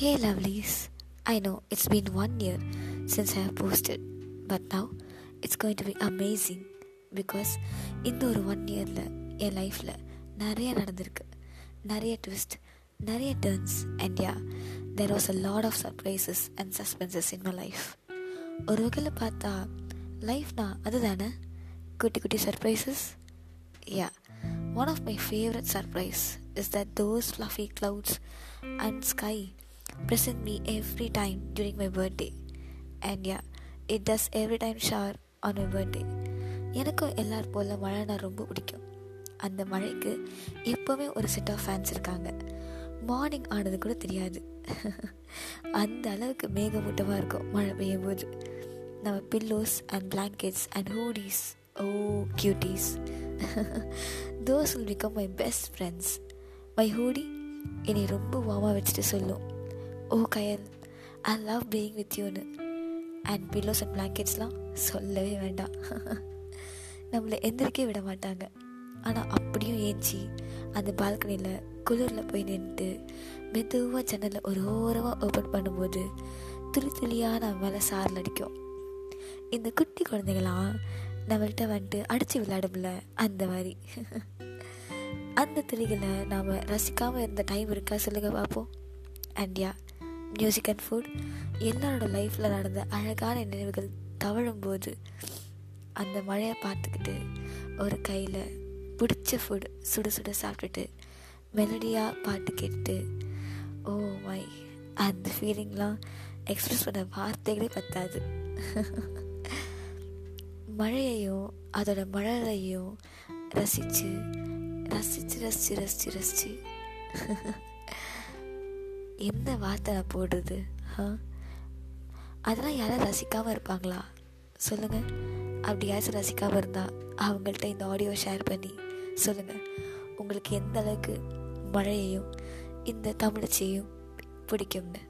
Hey lovelies, I know it's been one year since I have posted, but now it's going to be amazing because இந்த ஒரு one இயரில் என் லைஃப்பில் நிறைய நடந்திருக்கு. நிறைய ட்விஸ்ட் நிறைய turns and yeah there was a lot of surprises and suspenses in my life ஒரு வகையில் பார்த்தா லைஃப்னா அதுதானே? குட்டி குட்டி surprises yeah one of my favourite surprise is that those fluffy clouds and sky present me every time during my birthday. And yeah it does every time shower on my birthday. எனக்கும் எல்லார் போல் மழைனா ரொம்ப பிடிக்கும். அந்த மழைக்கு எப்போவுமே ஒரு set of fans இருக்காங்க. Morning ஆனது கூட தெரியாது. அந்த அளவுக்கு மேகமூட்டமாக இருக்கும் மழை பெய்யும் போது நம்ம pillows and blankets and hoodies oh cuties those will become my best friends my hoodie என்னை ரொம்ப வாமா வச்சுட்டு சொல்லும். ஓ Kayal I love being with யூன்னு அண்ட் பில்லோஸ் அண்ட் பிளாங்கெட்ஸ்லாம் சொல்லவே வேண்டாம். நம்மளை எந்திரிக்க விட மாட்டாங்க. ஆனால் அப்படியும் ஏஞ்சி அந்த பால்கனியில் குளிரில் போய் நின்றுட்டு மெதுவாக ஜன்னலில் ஒரு ஓரமாக ஓப்பன் பண்ணும்போது துளி துளியாக நம்ம மேலே சாரில் அடிக்கும். இந்த குட்டி குழந்தைங்களாம் நம்மள்கிட்ட வந்துட்டு அடித்து விளையாடும்ல அந்த மாதிரி. அந்த துளிகளை நாம் ரசிக்காமல் இருந்த டைம் இருக்கா? சொல்லுங்க பார்ப்போம் and yeah music and food எல்லாரோட லைஃப்பில் நடந்த அழகான நினைவுகள் தவழும்போது அந்த மழையை பார்த்துக்கிட்டு ஒரு கையில் பிடிச்ச ஃபுட் சுட சுட சாப்பிட்டுட்டு மெலடியாக பாட்டு கேட்டு ஓ oh மை அந்த ஃபீலிங்லாம் எக்ஸ்ப்ரெஸ் பண்ண வார்த்தைகளே பத்தாது. மழையையும் அதோட மழலையும் ரசித்து ரசித்து ரசித்து ரசித்து ரசித்து எந்த வார்த்தை நான் போடுறது அதெல்லாம் யாரும் ரசிக்காமல் இருப்பாங்களா? சொல்லுங்கள் அப்படி யாராச்சும் ரசிக்காமல் இருந்தால் அவங்கள்ட்ட இந்த ஆடியோ ஷேர் பண்ணி சொல்லுங்கள் உங்களுக்கு எந்த அளவுக்கு மழையையும் இந்த தமிழச்சியையும் பிடிக்கும்னு.